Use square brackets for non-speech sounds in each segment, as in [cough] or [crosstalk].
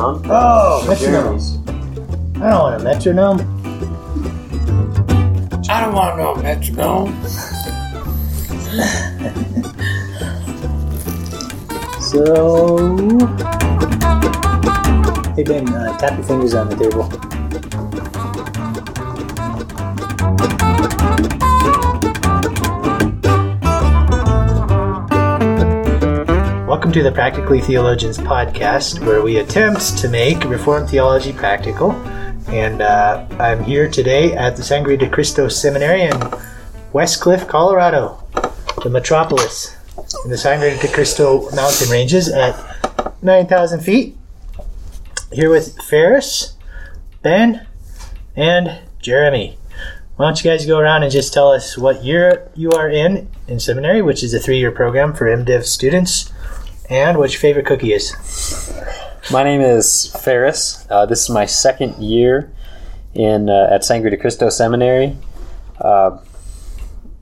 No. Looks like Tom. Oh, metronome. I don't want a metronome. I don't want no metronome. [laughs] So. Hey Ben, uh, tap your fingers on the table. Welcome to the Practically Theologians podcast, where we attempt to make Reformed theology practical. And uh, I'm here today at the Sangre de Cristo Seminary in Westcliffe, Colorado, the metropolis in the Sangre de Cristo mountain ranges at 9,000 feet. Here with Ferris, Ben, and Jeremy. Why don't you guys go around and just tell us what year you are in in seminary, which is a three year program for MDiv students, and what's your favorite cookie is? My name is Ferris. Uh, this is my second year in uh, at Sangre de Cristo Seminary. Uh,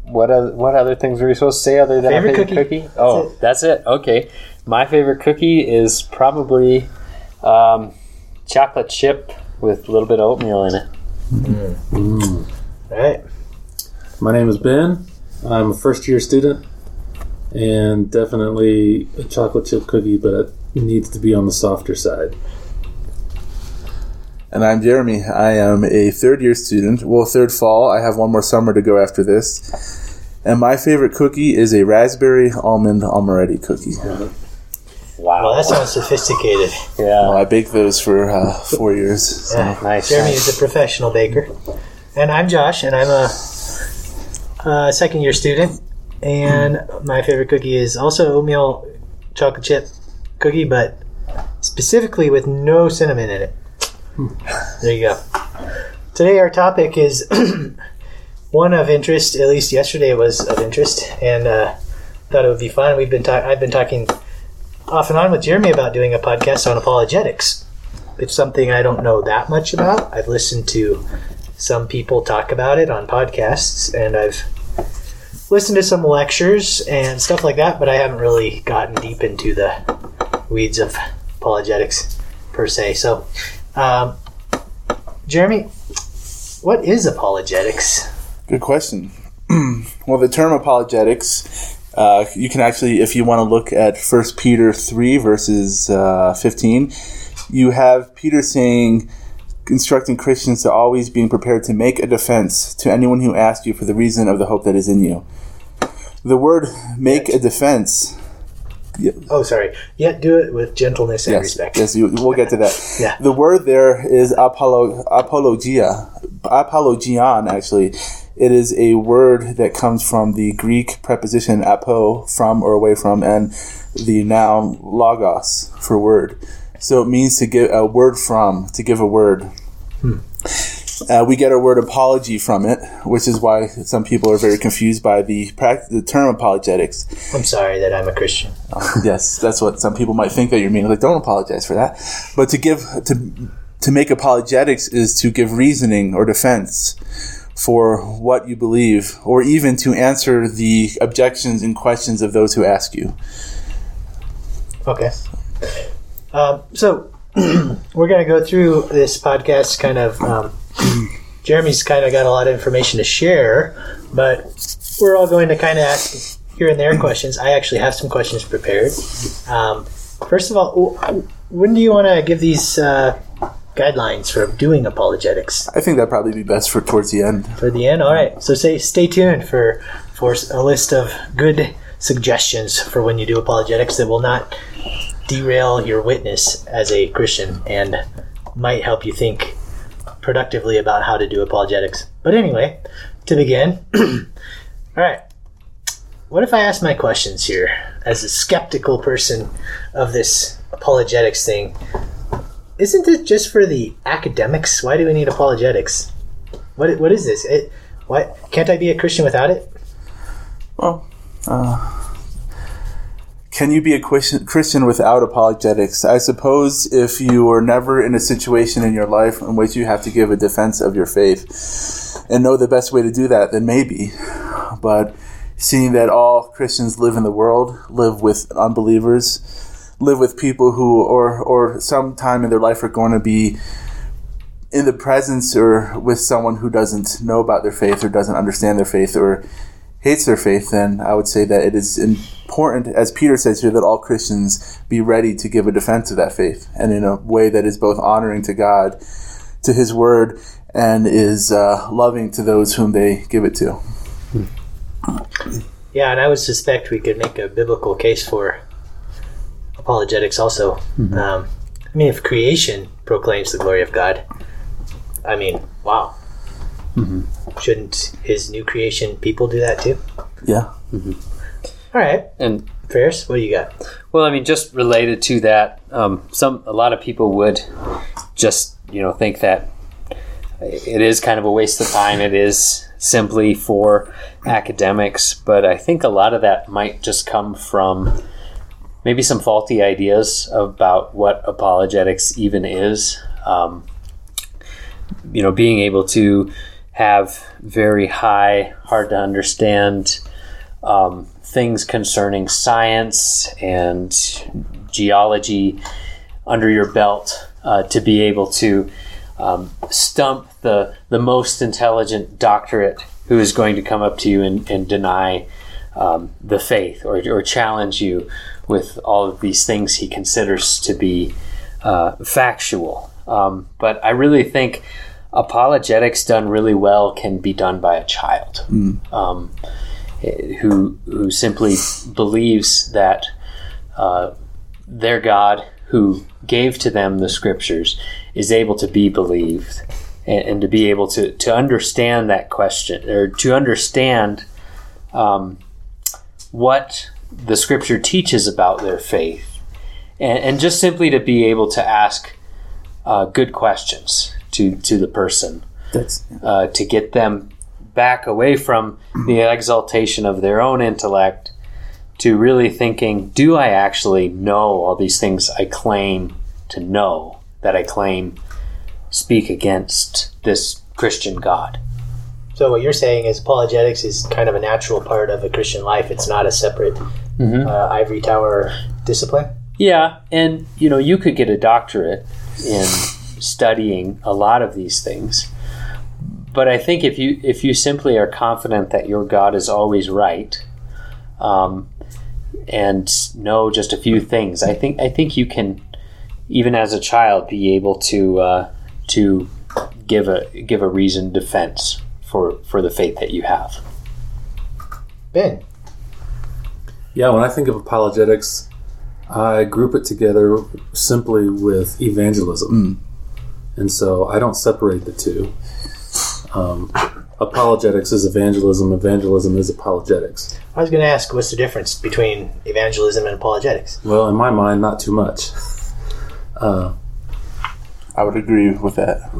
what other, what other things were we supposed to say other than Favorite favorite cookie. cookie? oh, it. that's it. Okay, my favorite cookie is probably um, chocolate chip with a little bit of oatmeal in it. All right. My name is Ben. I'm a first year student and definitely a chocolate chip cookie, but it needs to be on the softer side. And I'm Jeremy. I am a third year student. Well, third fall. I have one more summer to go after this. And my favorite cookie is a raspberry almond amaretti cookie. Wow, Well, that sounds sophisticated. yeah, Well, I baked those for uh, four years. So. Yeah. nice. Jeremy is a professional baker. And I'm Josh, and I'm a, a second year student. And my favorite cookie is also oatmeal chocolate chip cookie, but specifically with no cinnamon in it. There you go. Today, our topic is [clears throat] one of interest. At least yesterday was of interest, and uh, thought it would be fun. We've been ta- I've been talking off and on with Jeremy about doing a podcast on apologetics. It's something I don't know that much about. I've listened to some people talk about it on podcasts, and I've listened to some lectures and stuff like that, but I haven't really gotten deep into the weeds of apologetics per se. So, um, Jeremy, what is apologetics? Good question. [clears throat] well, the term apologetics, uh, you can actually, if you want to look at 1 Peter 3, verses uh, 15, you have Peter saying, instructing Christians to always being prepared to make a defense to anyone who asks you for the reason of the hope that is in you. The word make a defense Oh, sorry. Yet do it with gentleness and yes, respect. Yes, you, we'll get to that. [laughs] Yeah. The word there is apolo, apologia, apologion, actually. It is a word that comes from the Greek preposition apo, from or away from, and the noun logos for word. So it means to give a word from, to give a word. Uh, we get our word apology from it, which is why some people are very confused by the prac- the term apologetics. I'm sorry that I'm a Christian. [laughs] yes, that's what some people might think that you're meaning. Like, don't apologize for that. But to give to to make apologetics is to give reasoning or defense for what you believe, or even to answer the objections and questions of those who ask you. Okay. Um, so [clears throat] we're going to go through this podcast kind of. Um, [clears throat] Jeremy's kind of got a lot of information to share, but we're all going to kind of ask here and there [clears throat] questions. I actually have some questions prepared. Um, first of all, when do you want to give these uh, guidelines for doing apologetics? I think that'd probably be best for towards the end. For the end, all right. So say stay tuned for for a list of good suggestions for when you do apologetics that will not derail your witness as a Christian and might help you think productively about how to do apologetics. But anyway, to begin, [clears throat] all right. What if I ask my questions here as a skeptical person of this apologetics thing? Isn't it just for the academics? Why do we need apologetics? What what is this? It, what can't I be a Christian without it? Well, uh, can you be a Christian without apologetics? I suppose if you were never in a situation in your life in which you have to give a defense of your faith and know the best way to do that, then maybe. But seeing that all Christians live in the world, live with unbelievers, live with people who, or or sometime in their life, are going to be in the presence or with someone who doesn't know about their faith or doesn't understand their faith or hates their faith, then I would say that it is important, as Peter says here, that all Christians be ready to give a defense of that faith and in a way that is both honoring to God, to His Word, and is uh, loving to those whom they give it to. Yeah, and I would suspect we could make a biblical case for apologetics also. Um, I mean, if creation proclaims the glory of God, I mean, wow. Shouldn't his new creation people do that too? Yeah. All right, And Ferris, what do you got? Well, I mean, just related to that, um, some a lot of people would just you know think that it is kind of a waste of time. It is simply for academics, but I think a lot of that might just come from maybe some faulty ideas about what apologetics even is. Um, you know, being able to have very high, hard to understand um, things concerning science and geology under your belt uh, to be able to um, stump the, the most intelligent doctorate who is going to come up to you and, and deny um, the faith or, or challenge you with all of these things he considers to be uh, factual. Um, but I really think apologetics done really well can be done by a child um, who who simply believes that uh, their God, who gave to them the scriptures, is able to be believed and, and to be able to to understand that question or to understand um, what the scripture teaches about their faith, and, and just simply to be able to ask uh, good questions to to the person That's uh, to get them back away from the exaltation of their own intellect to really thinking, do I actually know all these things I claim to know that I claim speak against this Christian God? So what you're saying is apologetics is kind of a natural part of a Christian life. It's not a separate uh, ivory tower discipline. Yeah, and you know, you could get a doctorate in studying a lot of these things. But I think if you if you simply are confident that your God is always right, um, and know just a few things, I think I think you can, even as a child, be able to uh, to give a give a reasoned defense for for the faith that you have. Ben, Yeah, when I think of apologetics, I group it together simply with evangelism. And so I don't separate the two. Um, apologetics is evangelism, evangelism is apologetics. I was going to ask, what's the difference between evangelism and apologetics? Well, in my mind, not too much. Uh, I would agree with that.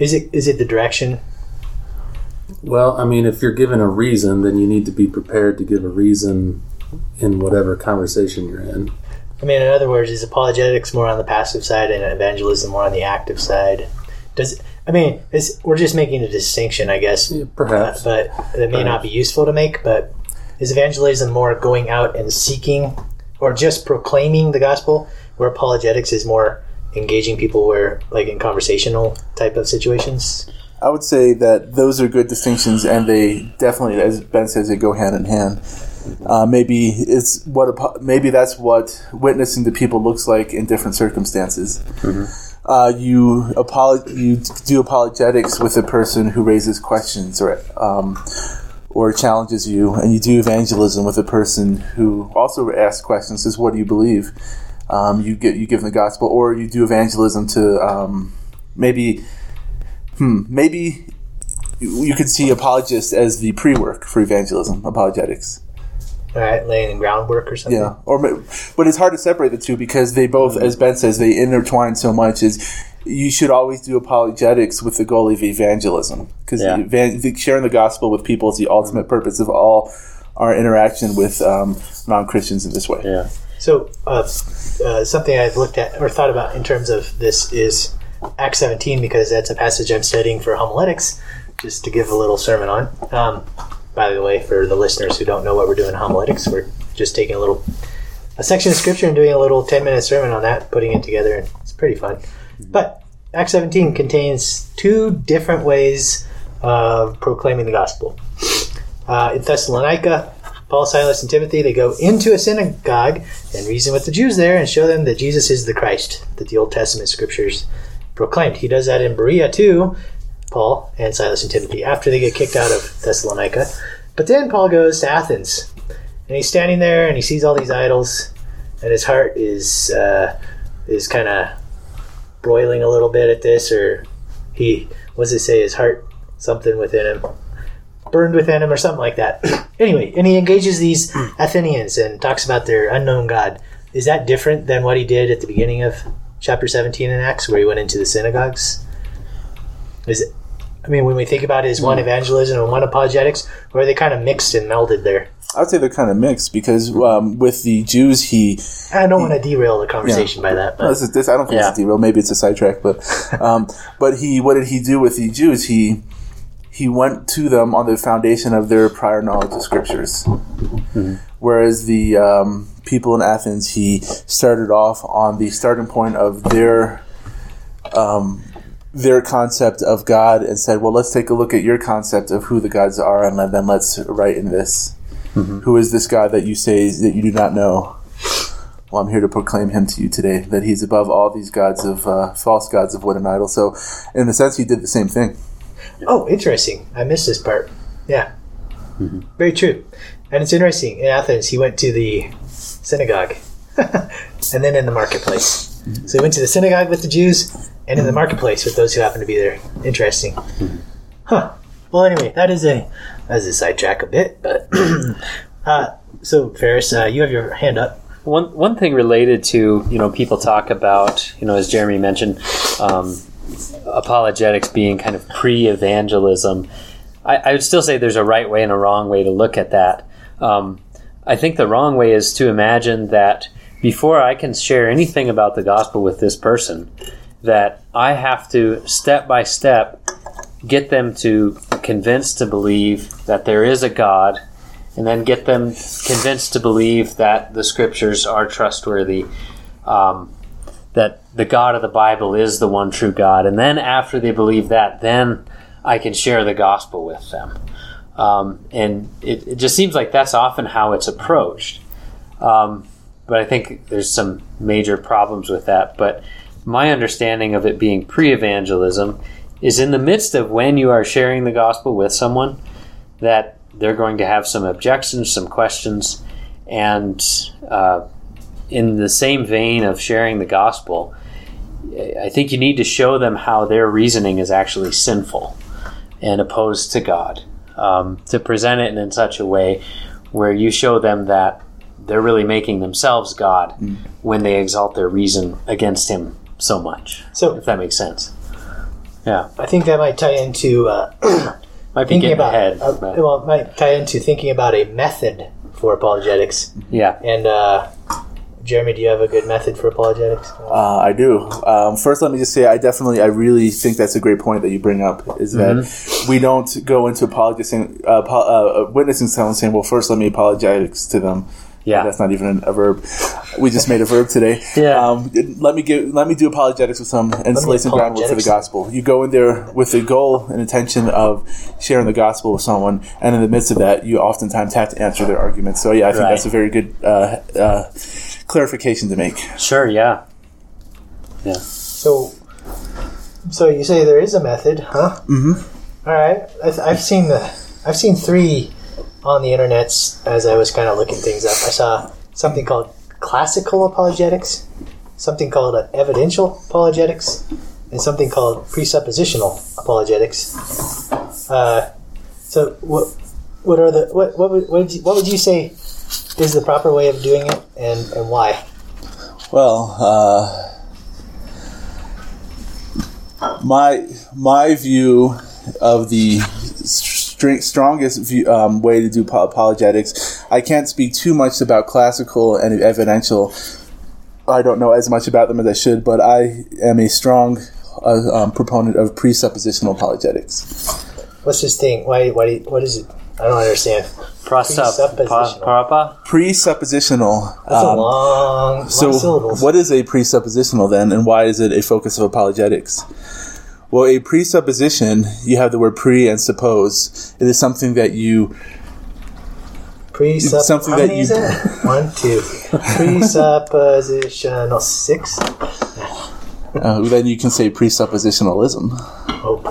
Is it is it the direction? well, I mean, if you're given a reason, then you need to be prepared to give a reason in whatever conversation you're in. I mean, in other words, is apologetics more on the passive side and evangelism more on the active side? Does I mean, it's, we're just making a distinction, I guess, Yeah, perhaps. but it may not be useful to make. But is evangelism more going out and seeking, or just proclaiming the gospel, where apologetics is more engaging people, where like in conversational type of situations? I would say that those are good distinctions, and they definitely, as Ben says, they go hand in hand. Uh, maybe it's what apo- maybe that's what witnessing to people looks like in different circumstances. Uh, you apolo- you do apologetics with a person who raises questions or um, or challenges you, and you do evangelism with a person who also asks questions. Says, "What do you believe?" Um, you get you give them the gospel, or you do evangelism to um, maybe hmm, maybe you could see apologists as the pre-work for evangelism, apologetics. All right, laying the groundwork or something. Yeah, or ma- but it's hard to separate the two because they both, as Ben says, they intertwine so much. Is you should always do apologetics with the goal of evangelism because Yeah. evan- the- sharing the gospel with people is the ultimate purpose of all our interaction with um, non-Christians in this way. Yeah. So, uh, uh, something I've looked at or thought about in terms of this is Acts 17 because that's a passage I'm studying for homiletics, just to give a little sermon on. Um, by the way, for the listeners who don't know what we're doing in homiletics, we're just taking a little a section of scripture and doing a little 10 minute sermon on that, putting it together. And it's pretty fun. But Acts 17 contains two different ways of proclaiming the gospel. Uh, in Thessalonica, Paul, Silas, and Timothy, they go into a synagogue and reason with the Jews there and show them that Jesus is the Christ that the Old Testament scriptures proclaimed. He does that in Berea too, Paul and Silas and Timothy, after they get kicked out of Thessalonica. But then Paul goes to Athens and he's standing there and he sees all these idols and his heart is uh, is kind of broiling a little bit at this or he what does it say his heart something within him burned within him or something like that. [clears throat] Anyway and he engages these [clears throat] athenians and talks about their unknown god. Is that different than what he did at the beginning of chapter 17 in acts where he went into the synagogues? Is it i mean when we think about it is one evangelism and one apologetics or are they kind of mixed and melded there I would say they're kind of mixed because um, with the Jews, he i don't want to derail the conversation by that No, this is this. I don't think Yeah. it's a derail. Maybe it's a sidetrack, but um, but he what did he do with the Jews? He he went to them on the foundation of their prior knowledge of scriptures, whereas the um, people in Athens he started off on the starting point of their um, their concept of God and said, "Well, let's take a look at your concept of who the gods are, and then let's write in this." Mm-hmm. Who is this God that you say that you do not know? Well, I'm here to proclaim him to you today, that he's above all these gods of uh, false gods of wood and idol. So, in a sense, he did the same thing. Oh, interesting. I missed this part. Yeah. Mm-hmm. Very true. And it's interesting. In Athens, he went to the synagogue [laughs] and then in the marketplace. Mm-hmm. So he went to the synagogue with the Jews and in the marketplace with those who happen to be there. Interesting. Huh. Well, anyway, that is a that is a sidetrack a bit, but [clears throat] uh, so Ferris, uh, you have your hand up. One one thing related to you know people talk about you know as Jeremy mentioned um, apologetics being kind of pre-evangelism. I, I would still say there's a right way and a wrong way to look at that. Um, I think the wrong way is to imagine that before I can share anything about the gospel with this person, that I have to step by step get them to convinced to believe that there is a God and then get them convinced to believe that the scriptures are trustworthy, um, that the God of the Bible is the one true God. And then after they believe that, then I can share the gospel with them. Um, and it, it just seems like that's often how it's approached. Um, but I think there's some major problems with that. But my understanding of it being pre evangelism is in the midst of when you are sharing the gospel with someone that they're going to have some objections, some questions, and uh, in the same vein of sharing the gospel, I think you need to show them how their reasoning is actually sinful and opposed to God. Um, to present it in such a way where you show them that they're really making themselves God when they exalt their reason against Him so much. So- if that makes sense. Yeah, I think that might tie into uh, might be thinking about ahead. uh, well, it might tie into thinking about a method for apologetics. yeah, And uh, Jeremy, do you have a good method for apologetics? Uh, I do. Um, first, let me just say, I definitely, I really think that's a great point that you bring up. Is that we don't go into apologizing, uh, apo- uh, witnessing someone saying, "Well, first, let me apologize to them." Yeah. That's not even a verb. We just made a verb today. [laughs] Yeah. Um, let me give. Let me do apologetics with some and lay some groundwork for the gospel. You go in there with the goal and intention of sharing the gospel with someone, and in the midst of that, you oftentimes have to answer their arguments. So yeah, I think Right. that's a very good uh, uh, clarification to make. Sure, yeah. Yeah. So, so you say there is a method, huh? Mm-hmm. All right. I've, I've seen the, I've seen three on the internet as I was kind of looking things up. I saw something called classical apologetics, something called evidential apologetics, and something called presuppositional apologetics. Uh, so what, what are the what what would, what would you, what would you say is the proper way of doing it, and and why? Well, uh, my my view of the str- strongest view, um, way to do po- apologetics, I can't speak too much about classical and evidential. I don't know as much about them as I should, but I am a strong uh, um, proponent of presuppositional apologetics. What's this thing? Why why you, what is it? I don't understand. Prosup. Presuppositional. Presuppositional. That's a um, long, long So, syllables. what is a presuppositional then, and why is it a focus of apologetics? Well, a presupposition, you have the word pre and suppose. It is something that you Presupp- something how that you- One, two. Presuppositional six. uh, then you can say presuppositionalism. Oh,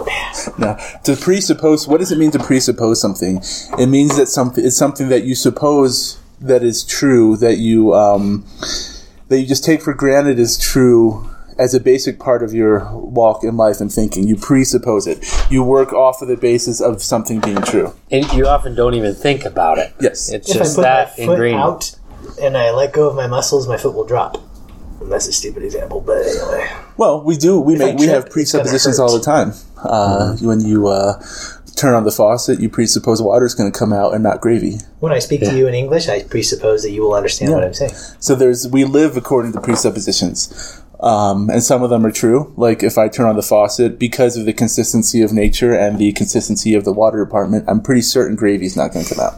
Now, to presuppose, what does it mean to presuppose something? It means that something it's something that you suppose that is true, that you um, that you just take for granted is true as a basic part of your walk in life and thinking. You presuppose it. You work off of the basis of something being true. And you often don't even think about it. Yes. It's if I just put my that foot ingrained. out and I let go of my muscles, my foot will drop. And that's a stupid example, but anyway. Well, we do. We I make we have presuppositions all the time. Uh, When you uh, turn on the faucet, you presuppose water is going to come out and not gravy. When I speak to you in English, I presuppose that you will understand what I'm saying. So there's we live according to presuppositions. Um, and some of them are true. Like if I turn on the faucet, because of the consistency of nature and the consistency of the water department, I'm pretty certain gravy's not going to come out.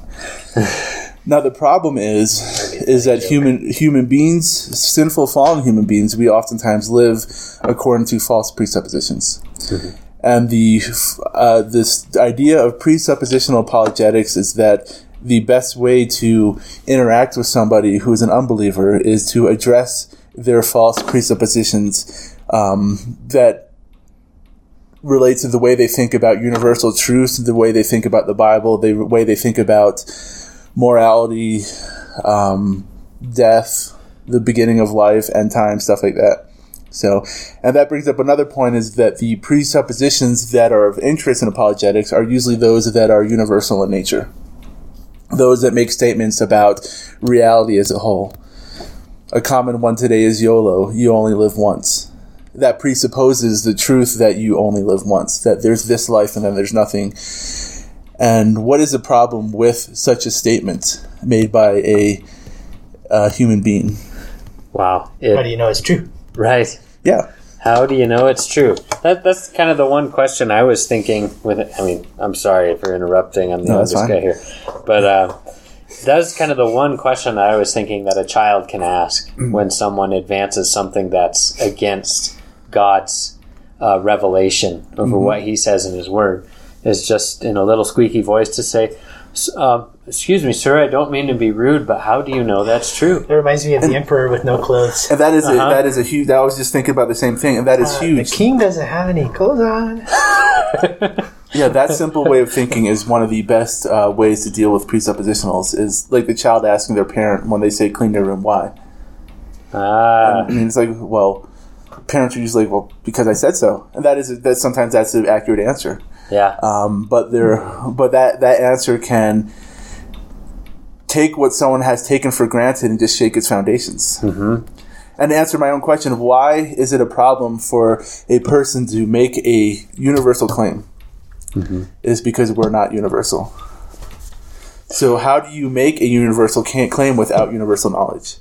[laughs] now the problem is, is that human human beings, sinful fallen human beings, we oftentimes live according to false presuppositions. And the uh, this idea of presuppositional apologetics is that the best way to interact with somebody who is an unbeliever is to address their false presuppositions um, that relate to the way they think about universal truth, the way they think about the Bible, the way they think about morality, um, death, the beginning of life, end time, stuff like that. So, and that brings up another point is that the presuppositions that are of interest in apologetics are usually those that are universal in nature. Those that make statements about reality as a whole. A common one today is YOLO, you only live once. That presupposes the truth that you only live once, that there's this life and then there's nothing. And what is the problem with such a statement made by a, a human being? Wow. How do you know it's true? right. Yeah. How do you know it's true? That that's kind of the one question I was thinking with it. I mean, I'm sorry for interrupting. I'm the No, oldest guy here. But uh, that's kind of the one question that I was thinking that a child can ask Mm. when someone advances something that's against God's uh, revelation over Mm-hmm. what he says in his word is just in a little squeaky voice to say, "S- uh, Excuse me, sir, I don't mean to be rude, but how do you know that's true? It reminds me of the emperor with no clothes. And that is Uh-huh. a, that is a huge. I was just thinking about the same thing, and that is Uh, the king doesn't have any clothes on. [laughs] [laughs] Yeah, that simple way of thinking is one of the best uh, ways to deal with presuppositionals. Is like the child asking their parent when they say clean their room, why? Ah, I mean, it's like, well, parents are usually like, well, because I said so, and that is that. Sometimes that's an accurate answer. yeah. Um, but there, but that that answer can take what someone has taken for granted and just shake its foundations. Mm-hmm. And to answer my own question of why is it a problem for a person to make a universal claim, is because we're not universal. So how do you make a universal can't claim without universal knowledge?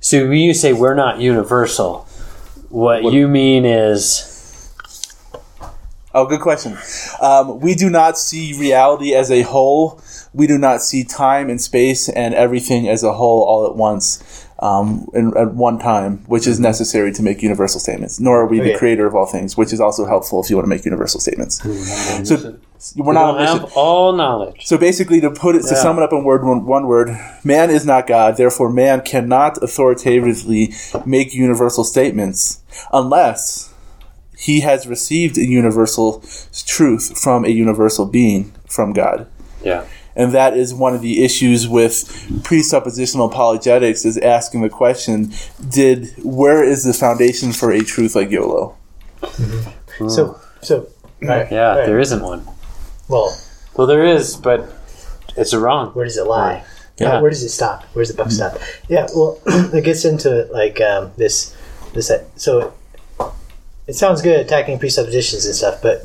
So when you say we're not universal, what, you mean is Oh, good question. Um, we do not see reality as a whole. We do not see time and space and everything as a whole all at once, um, in, at one time, which is necessary to make universal statements. Nor are we Okay. the creator of all things, which is also helpful if you want to make universal statements. So we're we not don't omniscient. have all knowledge. So basically, to put it, to Yeah. sum it up in word one, one word, man is not God. Therefore, man cannot authoritatively make universal statements unless he has received a universal truth from a universal being from God. Yeah. And that is one of the issues with presuppositional apologetics is asking the question, did where is the foundation for a truth like YOLO? Mm-hmm. So, so right, Yeah, right. there isn't one. Well, Well, there is, but it's wrong. where does it lie? Yeah. Where does it stop? Where's the buck stop? Mm-hmm. Yeah. Well, [clears throat] it gets into like um, this, this. Uh, so, it sounds good attacking presuppositions and stuff, but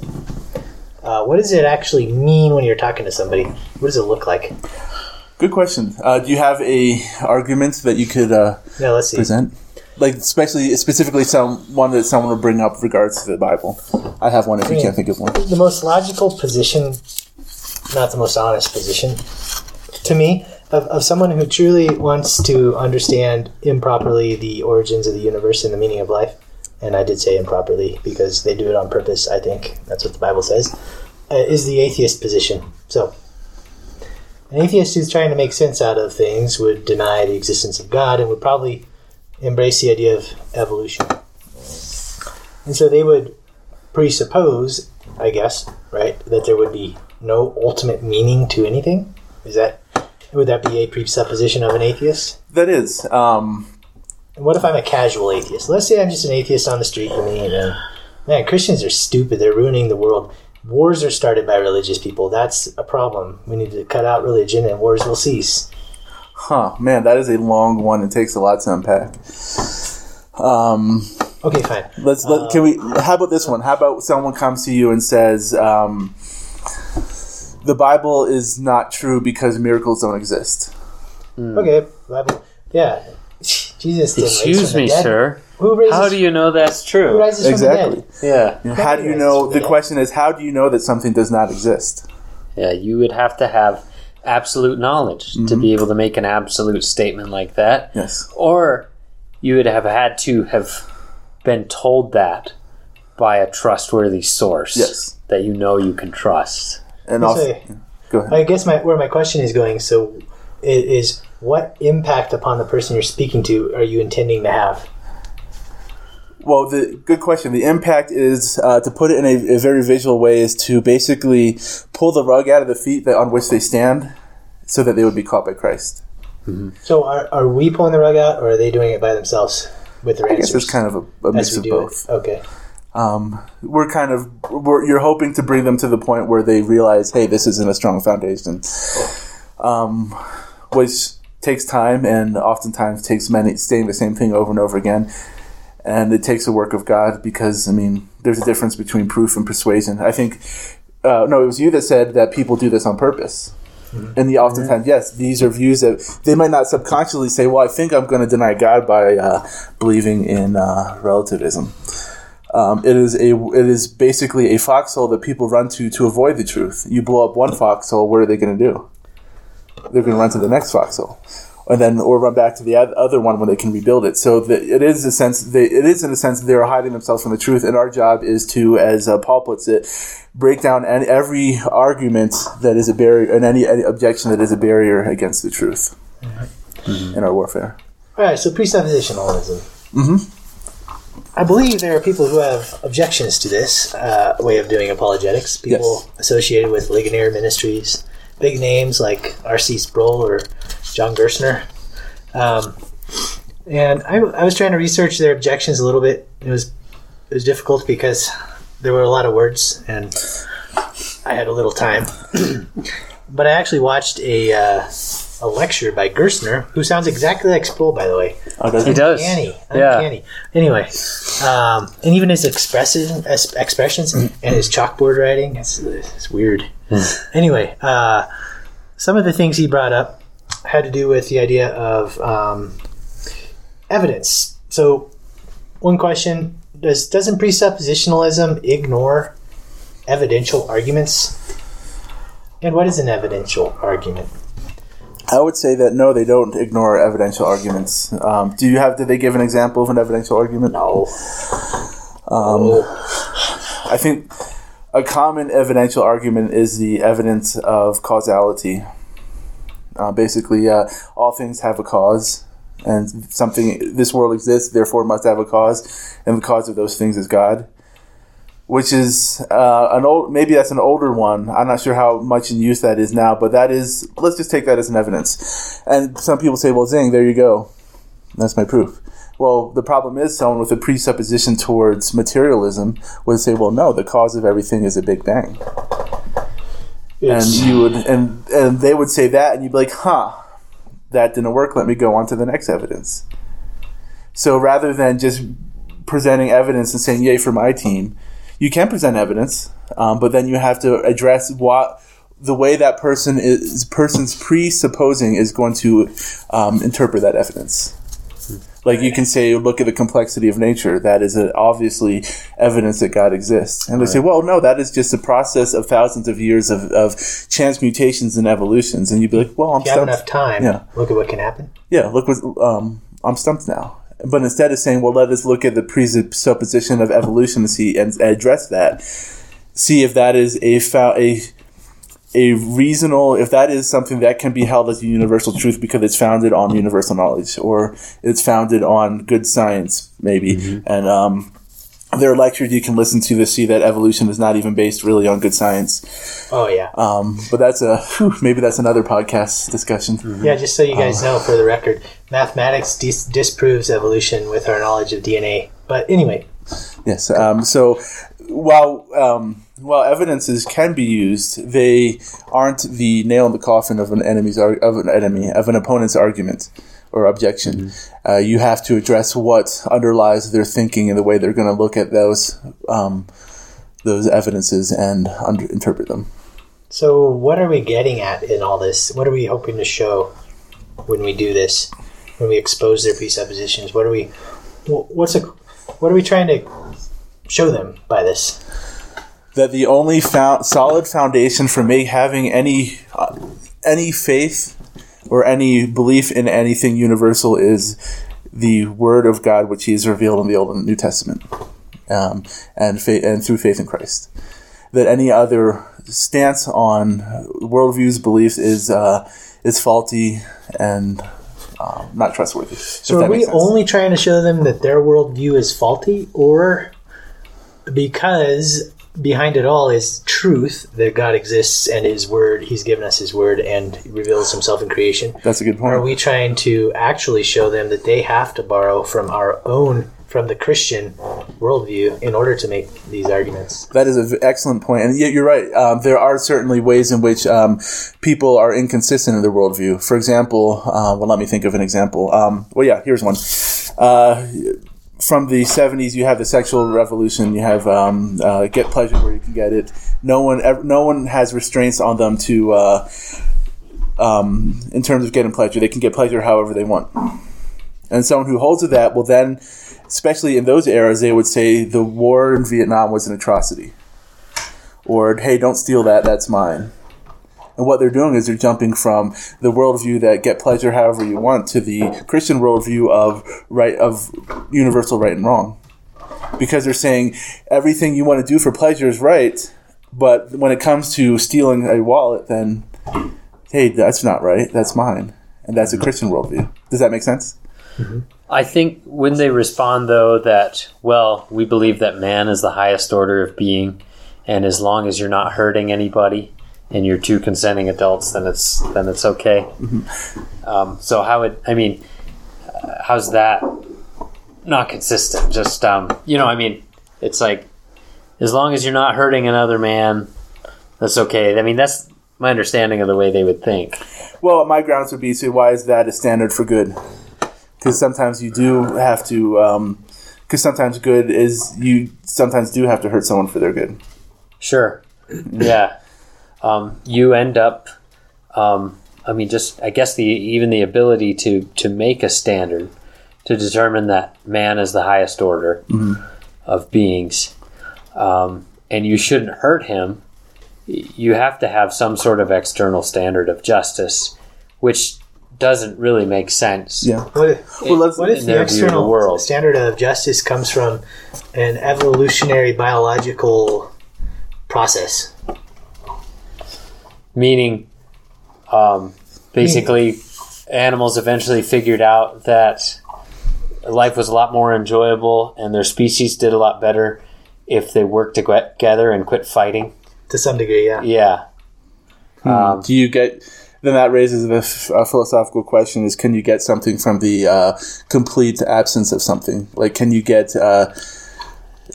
uh, what does it actually mean when you're talking to somebody? What does it look like? Good question. Uh, do you have a argument that you could uh, No, let's see. present? Like especially specifically some one that someone would bring up regards to the Bible. I have one if you can't think of one. The most logical position not the most honest position to me of, of someone who truly wants to understand improperly the origins of the universe and the meaning of life. And I did say improperly because they do it on purpose, I think. That's what the Bible says. Uh, is the atheist position. So, an atheist who's trying to make sense out of things would deny the existence of God and would probably embrace the idea of evolution. And so they would presuppose, I guess, right, that there would be no ultimate meaning to anything. Is that would that be a presupposition of an atheist? That is. Um, And what if I'm a casual atheist? Let's say I'm just an atheist on the street with me, and man, Christians are stupid. They're ruining the world. Wars are started by religious people. That's a problem. We need to cut out religion, and wars will cease. huh, man, that is a long one. It takes a lot to unpack. Um, Okay, fine. let's let, can we? How about this one? How about someone comes to you and says, um, "The Bible is not true because miracles don't exist." Okay, Bible. Yeah, Jesus didn't Excuse me, sir. Who raises? How do you know that's who true? rises Exactly. from the dead? Yeah. How do you know? The question is, how do you know that something does not exist? Yeah, you would have to have absolute knowledge to be mm-hmm. able to make an absolute statement like that. Yes. Or you would have had to have been told that by a trustworthy source Yes. that you know you can trust. And also, say- go ahead. I guess my where my question is going. So, i- is what impact upon the person you're speaking to are you intending to have? Well, the good question. The impact is uh, to put it in a, a very visual way is to basically pull the rug out of the feet that on which they stand, so that they would be caught by Christ. So, are, are we pulling the rug out, or are they doing it by themselves with their I guess answers? it's kind of a, a mix of both. it. Okay. Um, we're kind of we're, you're hoping to bring them to the point where they realize, hey, this isn't a strong foundation, um, which takes time and oftentimes takes many saying the same thing over and over again. And it takes the work of God because I mean, there's a difference between proof and persuasion. I think uh, no, it was you that said that people do this on purpose. And the oftentimes, yes, these are views that they might not subconsciously say, "Well, I think I'm going to deny God by uh, believing in uh, relativism." Um, it is a it is basically a foxhole that people run to to avoid the truth. You blow up one foxhole, what are they going to do? They're going to run to the next foxhole, and then or run back to the other one when they can rebuild it. So the, it is a sense they, it is in a sense they are hiding themselves from the truth, and our job is to, as uh, Paul puts it, break down any, every argument that is a barrier and any, any objection that is a barrier against the truth in our warfare. All right. So, presuppositionalism. Mm-hmm. I believe there are people who have objections to this uh, way of doing apologetics. People Yes. associated with Ligonier Ministries, big names like R.C. Sproul or John Gerstner. Um, and I, I was trying to research their objections a little bit. It was it was difficult because there were a lot of words and I had a little time. [clears throat] but I actually watched a uh, a lecture by Gerstner, who sounds exactly like Sproul, by the way. Oh, does He it? does. Uncanny, Yeah. uncanny. Anyway, um, and even his expression, es- expressions and his chalkboard writing, it's, it's weird. anyway, uh, some of the things he brought up had to do with the idea of um, evidence. So, one question: Does doesn't presuppositionalism ignore evidential arguments? And what is an evidential argument? I would say that no, they don't ignore evidential arguments. Um, do you have? Did they give an example of an evidential argument? No. I think a common evidential argument is the evidence of causality. Uh, basically, uh, all things have a cause, and something this world exists, therefore must have a cause, and the cause of those things is God. Which is uh, an old, maybe that's an older one. I'm not sure how much in use that is now, but that is. Let's just take that as an evidence. And some people say, "Well, zing, there you go. That's my proof." Well, the problem is someone with a presupposition towards materialism would say, "Well, no, the cause of everything is a Big Bang," and you would, and and they would say that, and you'd be like, "Huh, that didn't work. Let me go on to the next evidence." So rather than just presenting evidence and saying "Yay for my team," you can present evidence, um, but then you have to address what the way that person is person's presupposing is going to um, interpret that evidence. Like you can say, look at the complexity of nature. That is obviously evidence that God exists. And they say, well, no, that is just a process of thousands of years of, of chance mutations and evolutions. And you'd be like, well, I'm If you have enough time, Yeah. look at what can happen. Yeah, look what um, I'm stumped now. But instead of saying, well, let us look at the presupposition of evolution and see and address that, see if that is a fou- a a reasonable, if that is something that can be held as a universal truth because it's founded on universal knowledge or it's founded on good science, maybe. And um, there are lectures you can listen to to see that evolution is not even based really on good science. Oh yeah, Um, but that's a whew, maybe that's another podcast discussion. yeah. Just so you guys Oh. know, for the record, mathematics dis- disproves evolution with our knowledge of DNA. But anyway, Yes. Um, so while um, while evidences can be used, they aren't the nail in the coffin of an enemy's ar- of an enemy of an opponent's argument or objection. Uh, you have to address what underlies their thinking and the way they're going to look at those um, those evidences and under- interpret them. so what are we getting at in all this? What are we hoping to show when we do this? When we expose their presuppositions, what are we? What's a? What are we trying to show them by this? that the only fou- solid foundation for me having any uh, any faith or any belief in anything universal is the Word of God, which He has revealed in the Old and New Testament, um, and faith and through faith in Christ. That any other stance on worldviews, beliefs is uh, is faulty and um, not trustworthy. So are we only trying to show them that their worldview is faulty, or because behind it all is truth that God exists and His Word, He's given us His Word and reveals Himself in creation? That's a good point. Are we trying to actually show them that they have to borrow from our own, from the Christian worldview in order to make these arguments? That is an excellent point, and you're right. Um, there are certainly ways in which um, people are inconsistent in their worldview. For example, uh, well, let me think of an example. Um, well, yeah, here's one. Uh, from the 70s, you have the sexual revolution. You have um, uh, get pleasure where you can get it. No one, ever, no one has restraints on them to, uh, um, in terms of getting pleasure. They can get pleasure however they want. And someone who holds to that will then, especially in those eras, they would say the war in Vietnam was an atrocity. Or, hey, don't steal that, that's mine. And what they're doing is they're jumping from the worldview that get pleasure however you want to the Christian worldview of right of universal right and wrong. Because they're saying everything you want to do for pleasure is right, but when it comes to stealing a wallet, then hey, that's not right, that's mine. And that's a Christian worldview. Does that make sense? Mm-hmm. I think when they respond, though, that, well, we believe that man is the highest order of being, and as long as you're not hurting anybody and you're two consenting adults, then it's then it's okay. Um, so how would I mean, uh, how's that not consistent? Just um, you know, I mean, it's like as long as you're not hurting another man, that's okay. I mean, that's my understanding of the way they would think. Well, my grounds would be so why is that a standard for good? Because sometimes you do have to. Because sometimes good is you sometimes do have to hurt someone for their good. Sure. Yeah. Um, you end up. Um, I mean, just I guess the even the ability to to make a standard to determine that man is the highest order of beings, um, and you shouldn't hurt him. You have to have some sort of external standard of justice, which doesn't really make sense. Yeah. What if, Well, let's- what if in the their view the external world. standard of justice comes from an evolutionary biological process? Meaning um, basically animals eventually figured out that life was a lot more enjoyable and their species did a lot better if they worked together and quit fighting To some degree, yeah. yeah um, Do you get? Then that raises the f- a philosophical question: Is can you get something from the uh, complete absence of something? Like, can you get uh,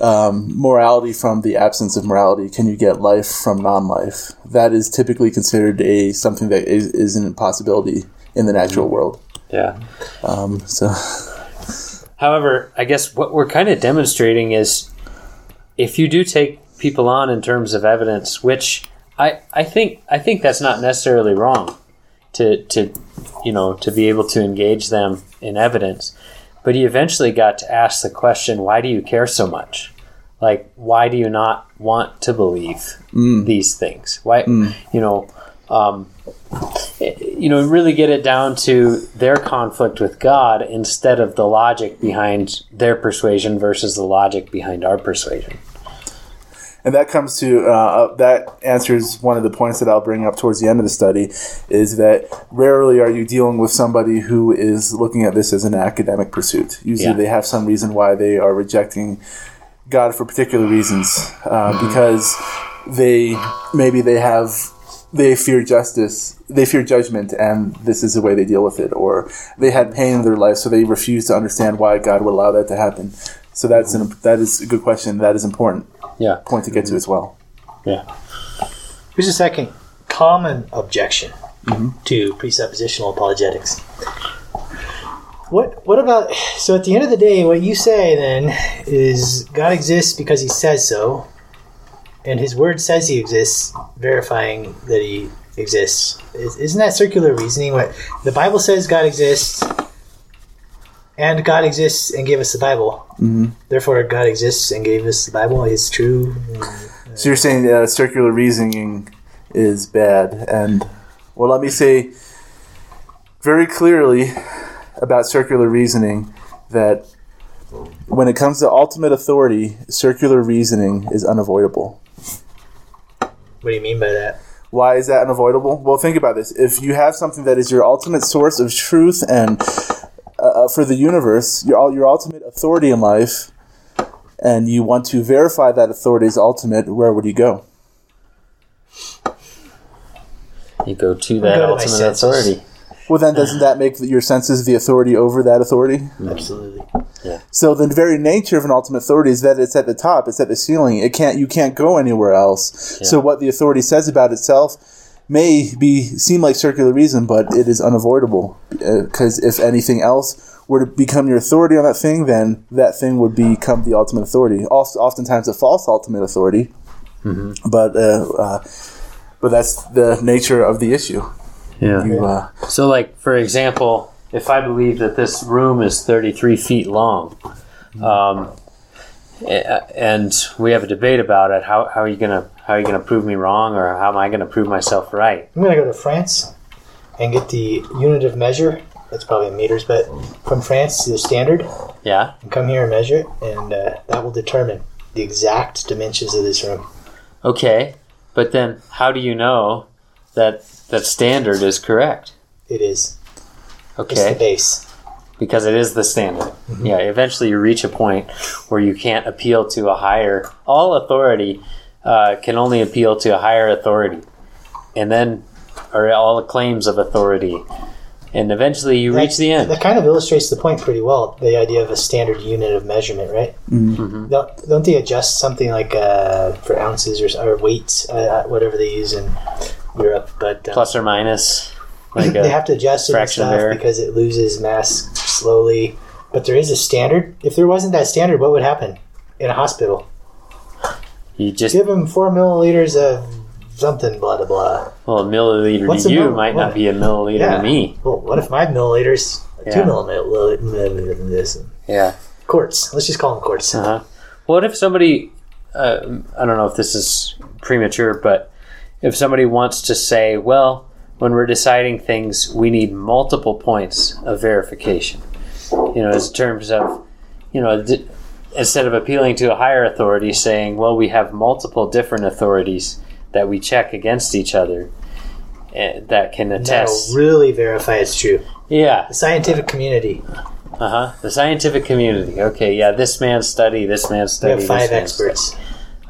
um, morality from the absence of morality? Can you get life from non-life? That is typically considered a something that is, is an impossibility in the natural world. yeah Um, so, However, I guess what we're kind of demonstrating is if you do take people on in terms of evidence, which I, I think I think that's not necessarily wrong to to you know to be able to engage them in evidence, but he eventually got to ask the question, "Why do you care so much? Like, why do you not want to believe mm. these things? Why, mm. you know?" Um, eh, you know, really get it down to their conflict with God instead of the logic behind their persuasion versus the logic behind our persuasion. And that comes to uh, that answers one of the points that I'll bring up towards the end of the study is that rarely are you dealing with somebody who is looking at this as an academic pursuit. Usually, Yeah. they have some reason why they are rejecting God for particular reasons, uh, because they maybe they have they fear justice, they fear judgment, and this is the way they deal with it, or they had pain in their life, so they refuse to understand why God would allow that to happen. So that's an, that is a good question. That is important Yeah, point to get to mm-hmm. as well. yeah. Here's a second common objection mm-hmm. to presuppositional apologetics. What what about so at the end of the day what you say then is God exists because he says so and his word says he exists verifying that he exists. Is- Isn't that circular reasoning what the Bible says God exists and God exists and gave us the Bible. Mhm. Therefore God exists and gave us the Bible is true. So you're saying uh, circular reasoning is bad, and well, let me say very clearly about circular reasoning that when it comes to ultimate authority, circular reasoning is unavoidable. What do you mean by that? Why is that unavoidable? Well, think about this. If you have something that is your ultimate source of truth and uh, for the universe, your your ultimate authority in life, and you want to verify that authority is ultimate, where would you go? You go to that go ultimate senses. authority. Well, then doesn't that make your senses the authority over that authority? Absolutely. Yeah. So the very nature of an ultimate authority is that it's at the top, it's at the ceiling. It can't you can't go anywhere else. So what the authority says about itself may be seem like circular reason, but it is unavoidable because if anything else were to become your authority on that thing, then that thing would become the ultimate authority. Oft- Oftentimes, a false ultimate authority, but uh, uh, but that's the nature of the issue. Yeah. You, uh, So, like for example, if I believe that this room is 33 feet long, um, and we have a debate about it, how, how are you gonna how are you gonna prove me wrong, or how am I gonna prove myself right? I'm gonna go to France and get the unit of measure. That's probably in meters, but from France, to the standard, Yeah. and come here and measure it, and uh, that will determine the exact dimensions of this room. Okay. But then, how do you know that that standard is correct? It is. Okay. It's the base. Because it is the standard. Yeah, eventually you reach a point where you can't appeal to a higher. All authority uh, can only appeal to a higher authority, and then, or all claims of authority, and eventually you reach the end. That kind of illustrates the point pretty well. The idea of a standard unit of measurement, right? Mm-hmm. Don't, don't they adjust something like uh, for ounces or, or weights, uh, whatever they use in Europe? But um, Plus or minus, like [laughs] they have to adjust it and stuff because it loses mass slowly. But there is a standard. If there wasn't that standard, what would happen in a hospital? you just Give them four milliliters of something, blah blah blah. well, a milliliter What's to a you mill- might what? not be a milliliter Yeah. to me. Well, what if five milliliters, two Yeah. milliliters, Yeah. quarts? Let's just call them quarts. Uh-huh. What if somebody, uh, I don't know if this is premature, but if somebody wants to say, well, when we're deciding things, we need multiple points of verification. You know, as terms of, you know, d- instead of appealing to a higher authority, saying, well, we have multiple different authorities that we check against each other eh, that can attest. That'll really verify it's true. yeah. The scientific community. Uh huh. The scientific community. Okay. Yeah. This man's study. This man's We study. have five man's study. experts.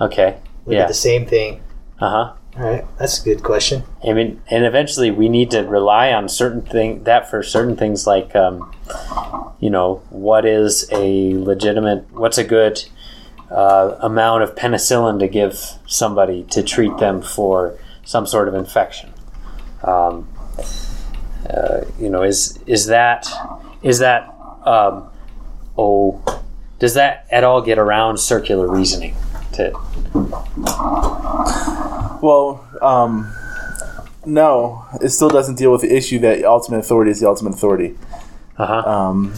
Okay. Look Yeah. at the same thing. Uh huh. All right, that's a good question. I mean, and eventually we need to rely on certain thing that for certain things like, um, you know, what is a legitimate, what's a good uh, amount of penicillin to give somebody to treat them for some sort of infection. Um, uh, you know, is is that is that um, oh, does that at all get around circular reasoning? To Well, um, no, it still doesn't deal with the issue that ultimate authority is the ultimate authority. uh huh. Um,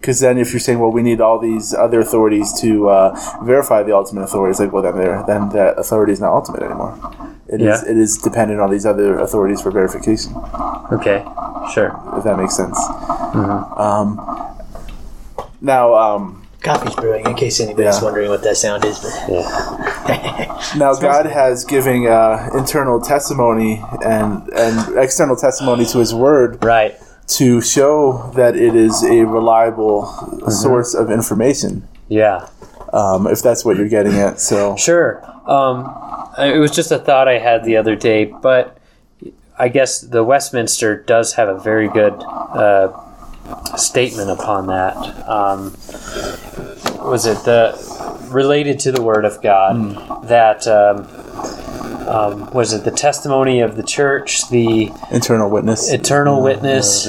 Because then, if you're saying, well, we need all these other authorities to uh, verify the ultimate authority, it's like, well, then, there, then that authority is not ultimate anymore. It is. Yeah. It is dependent on these other authorities for verification. Okay, sure. If that makes sense. Um, now, um, Coffee's brewing, in case anybody's Yeah. wondering what that sound is. Yeah. [laughs] now God has given uh, internal testimony and and external testimony to His Word Right. to show that it is a reliable source of information. Yeah. Um, if that's what you're getting at, so Sure. Um, it was just a thought I had the other day, but I guess the Westminster does have a very good uh, statement upon that. Um, was it the related to the Word of God that um, um, was it the testimony of the church, the internal witness. eternal witness?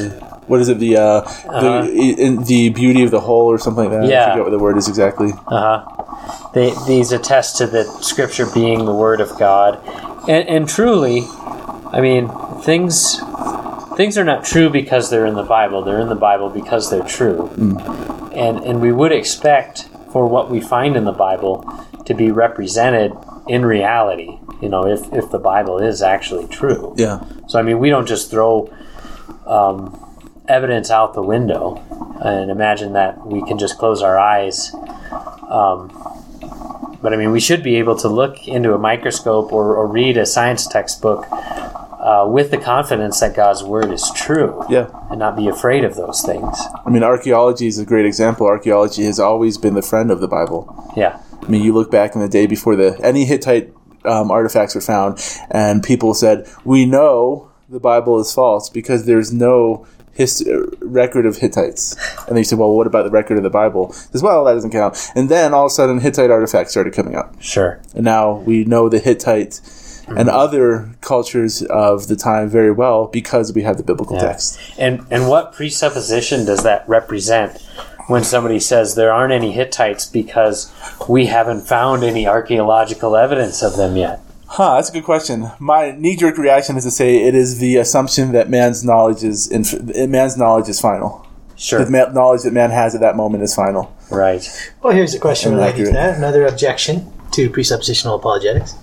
what is it? The uh, the in, the beauty of the whole, or something like that. I Yeah. forget what the word is exactly. Uh-huh. They, these attest to the scripture being the word of God. And, and truly, I mean, things things are not true because they're in the Bible. They're in the Bible because they're true. And and we would expect for what we find in the Bible to be represented in reality, you know, if, if the Bible is actually true. Yeah. So I mean, we don't just throw um, evidence out the window and imagine that we can just close our eyes. Um, but I mean, we should be able to look into a microscope or, or read a science textbook uh, with the confidence that God's word is true, Yeah. and not be afraid of those things. I mean, archaeology is a great example. Archaeology has always been the friend of the Bible. Yeah, I mean, you look back in the day before the any Hittite um, artifacts were found, and people said, "We know the Bible is false because there's no uh, record of Hittites." And they said, "Well, what about the record of the Bible?" As well, that doesn't count. And then all of a sudden, Hittite artifacts started coming up, sure. and now we know the Hittite and mm-hmm. other cultures of the time very well because we have the biblical Yeah. text. And and what presupposition does that represent when somebody says there aren't any Hittites because we haven't found any archaeological evidence of them yet? Huh, that's a good question. My knee-jerk reaction is to say it is the assumption that man's knowledge is inf- man's knowledge is final. Sure. The ma- knowledge that man has at that moment is final. Right. well, here's a question related to that. Another objection to presuppositional apologetics.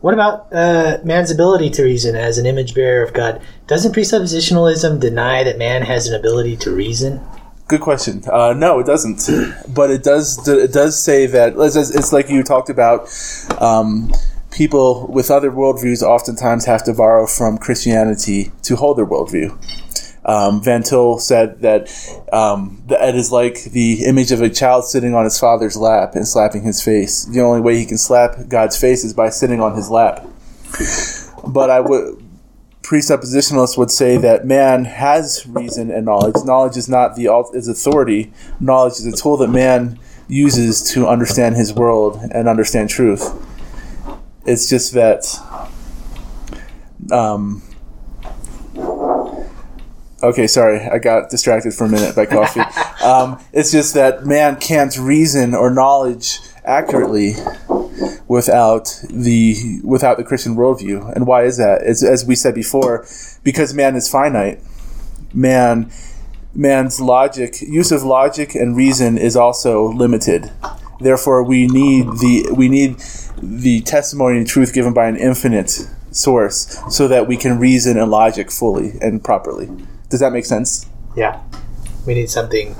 What about uh, man's ability to reason as an image bearer of God? Doesn't presuppositionalism deny that man has an ability to reason? Good question. Uh, no, it doesn't. [clears throat] But it does. It does say that it's, like you talked about. Um, people with other worldviews oftentimes have to borrow from Christianity to hold their worldview. Um, Van Til said that um, that it is like the image of a child sitting on his father's lap and slapping his face. The only way he can slap God's face is by sitting on his lap. But I would presuppositionalists would say that man has reason and knowledge. Knowledge is not the is authority. Knowledge is a tool that man uses to understand his world and understand truth. It's just that. Um, okay, sorry, I got distracted for a minute by coffee. [laughs] um, it's just that man can't reason or knowledge accurately without the without the Christian worldview. And why is that? It's, as we said before, because man is finite. Man, man's logic, use of logic and reason is also limited. Therefore, we need the we need the testimony and truth given by an infinite source, so that we can reason and logic fully and properly. Does that make sense? Yeah. We need something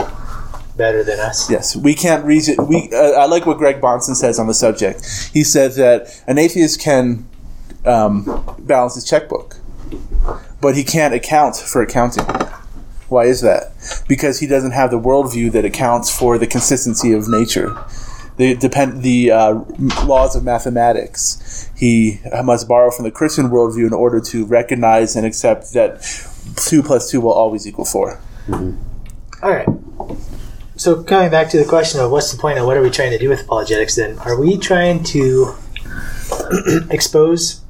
better than us. Yes, we can't reason. We uh, I like what Greg Bahnsen says on the subject. He said that an atheist can um, balance his checkbook, but he can't account for accounting. Why is that? Because he doesn't have the worldview that accounts for the consistency of nature. The depend the uh, laws of mathematics. He must borrow from the Christian worldview in order to recognize and accept that two plus two will always equal four. All right. So coming back to the question of what's the point of what are we trying to do with apologetics then? Are we trying to [clears throat] expose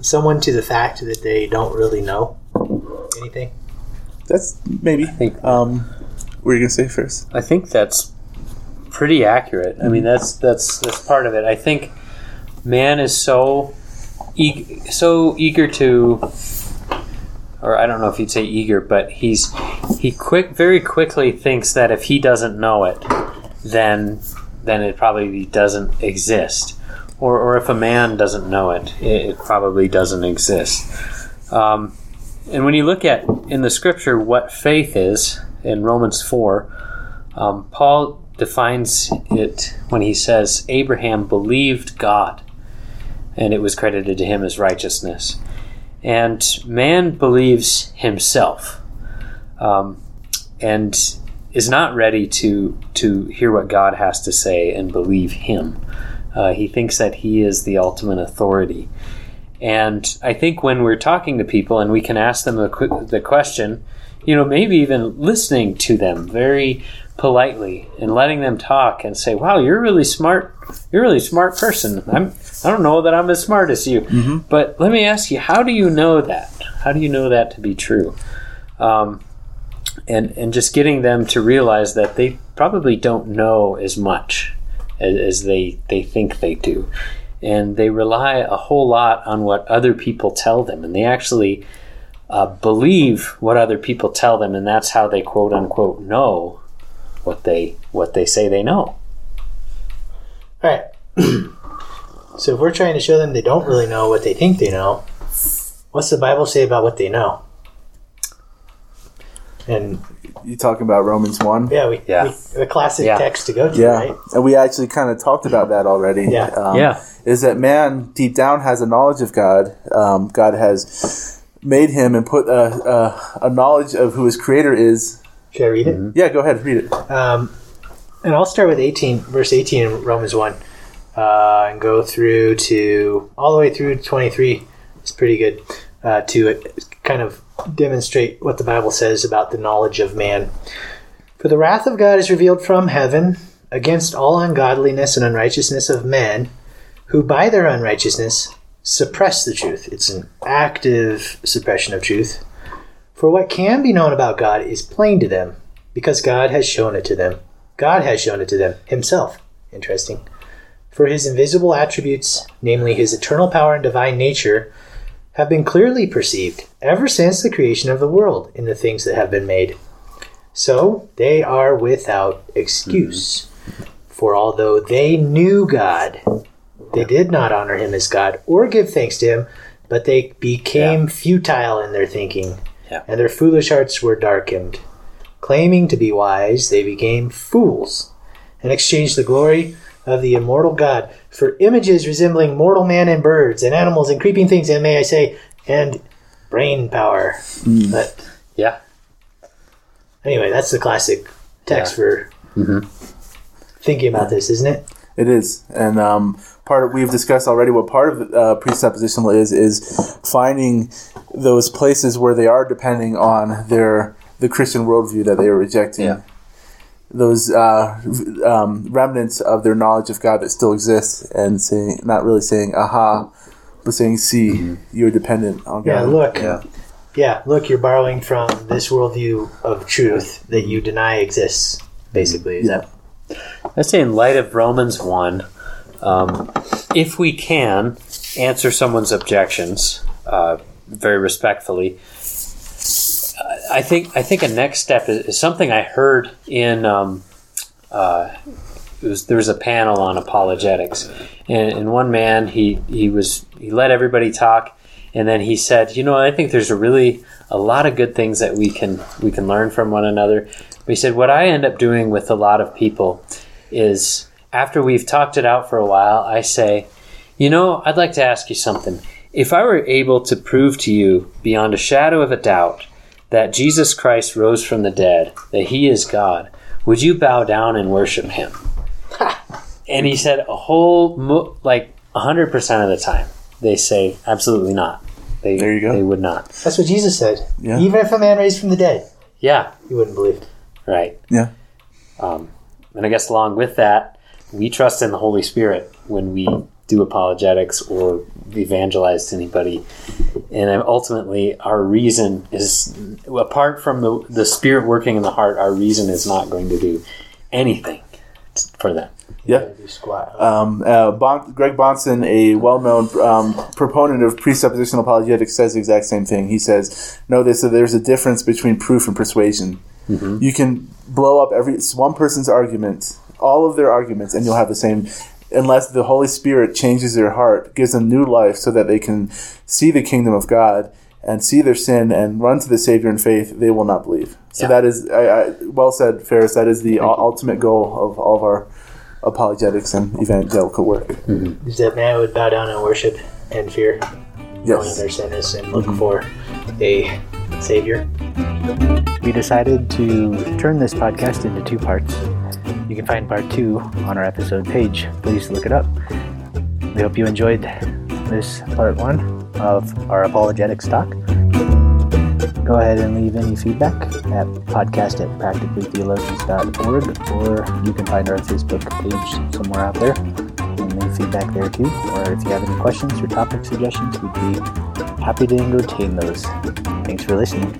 someone to the fact that they don't really know anything? That's maybe. think- Um, what were you gonna say first? I think that's pretty accurate. I mean, that's that's that's part of it. I think man is so eag- so eager to or I don't know if you'd say eager, but he's he quick very quickly thinks that if he doesn't know it, then then it probably doesn't exist, or or if a man doesn't know it, it, it probably doesn't exist. Um, and when you look at in the scripture what faith is in Romans four, um, Paul defines it when he says Abraham believed God, and it was credited to him as righteousness and man believes himself um, and is not ready to to hear what God has to say and believe him. Uh, he thinks that he is the ultimate authority. And I think when we're talking to people and we can ask them the, the question, you know, maybe even listening to them very politely and letting them talk and say, "Wow, you're really smart. You're a really smart person. I'm I don't know that I'm as smart as you, but let me ask you, how do you know that? How do you know that to be true?" Um, and and just getting them to realize that they probably don't know as much as, as they they think they do, and they rely a whole lot on what other people tell them, and they actually. Uh, believe what other people tell them, and that's how they quote unquote know what they what they say they know. All right. [clears throat] so if we're trying to show them they don't really know what they think they know, what's the Bible say about what they know? And You talking about Romans one? yeah, we, Yeah. we the classic Yeah. text to go to, Yeah, right? and we actually kind of talked about that already. Yeah. um, Yeah. Is that man deep down has a knowledge of God? Um, God has made him and put a, a, a knowledge of who his creator is. Should I read it? Yeah, go ahead, read it. Um, and I'll start with 18, verse 18 in Romans 1, uh, and go through to all the way through 23. It's pretty good uh, to kind of demonstrate what the Bible says about the knowledge of man. For the wrath of God is revealed from heaven against all ungodliness and unrighteousness of men who by their unrighteousness suppress the truth. It's an active suppression of truth. For what can be known about God is plain to them, because God has shown it to them. God has shown it to them himself. Interesting. For his invisible attributes, namely his eternal power and divine nature, have been clearly perceived ever since the creation of the world in the things that have been made. So they are without excuse. For although they knew God, they did not honor him as God or give thanks to him, but they became futile in their thinking, Yeah. and their foolish hearts were darkened. Claiming to be wise, they became fools and exchanged the glory of the immortal God for images resembling mortal man and birds and animals and creeping things, and may I say, and brain power. But Yeah. anyway, that's the classic text Yeah. for thinking about this, isn't it? It is, and um, part of, we've discussed already what part of uh, presuppositional is is finding those places where they are depending on their the Christian worldview that they are rejecting. Yeah. Those uh, um, remnants of their knowledge of God that still exists, and saying not really saying "aha," but saying "see," you're dependent on God. Yeah, look. Yeah. Yeah, look, you're borrowing from this worldview of truth that you deny exists, basically. Is that I'd say, in light of Romans 1, um, if we can answer someone's objections uh, very respectfully, I think I think a next step is, is something I heard in um, uh, was, there was a panel on apologetics, and, and one man he he was he let everybody talk, and then he said, you know, I think there's a really a lot of good things that we can we can learn from one another. But he said, what I end up doing with a lot of people is after we've talked it out for a while, I say, you know, I'd like to ask you something. If I were able to prove to you beyond a shadow of a doubt that Jesus Christ rose from the dead, that he is God, would you bow down and worship him? [laughs] and he said a whole, mo- like 100% of the time, they say, absolutely not. They, There you go. They would not. that's what Jesus said? Yeah. Even if a man raised from the dead, Yeah, you wouldn't believe. right. Yeah. Um, and I guess along with that, we trust in the Holy Spirit when we do apologetics or evangelize to anybody. And ultimately, our reason is, apart from the, the Spirit working in the heart, our reason is not going to do anything for them. Yeah. Um, uh, bon- Greg Bahnsen, a well-known um, proponent of presuppositional apologetics, says the exact same thing. He says, "No, this there's a difference between proof and persuasion. You can blow up every it's one person's argument, all of their arguments, and you'll have the same." Unless the Holy Spirit changes their heart, gives them new life, so that they can see the kingdom of God and see their sin and run to the Savior in faith, they will not believe. So Yeah. that is, I, I, well said, Ferris. That is the u- ultimate goal of all of our apologetics and evangelical work. Mm-hmm. is that man would bow down and worship and fear, knowing their sin is, and look mm-hmm. for a savior. We decided to turn this podcast into two parts. You can find part two on our episode page. Please look it up. We hope you enjoyed this part one of our apologetics talk. Go ahead and leave any feedback at podcast at practicallytheologians.org or you can find our Facebook page somewhere out there and leave feedback there too. Or if you have any questions or topic suggestions, we'd be happy to entertain those. Thanks for listening.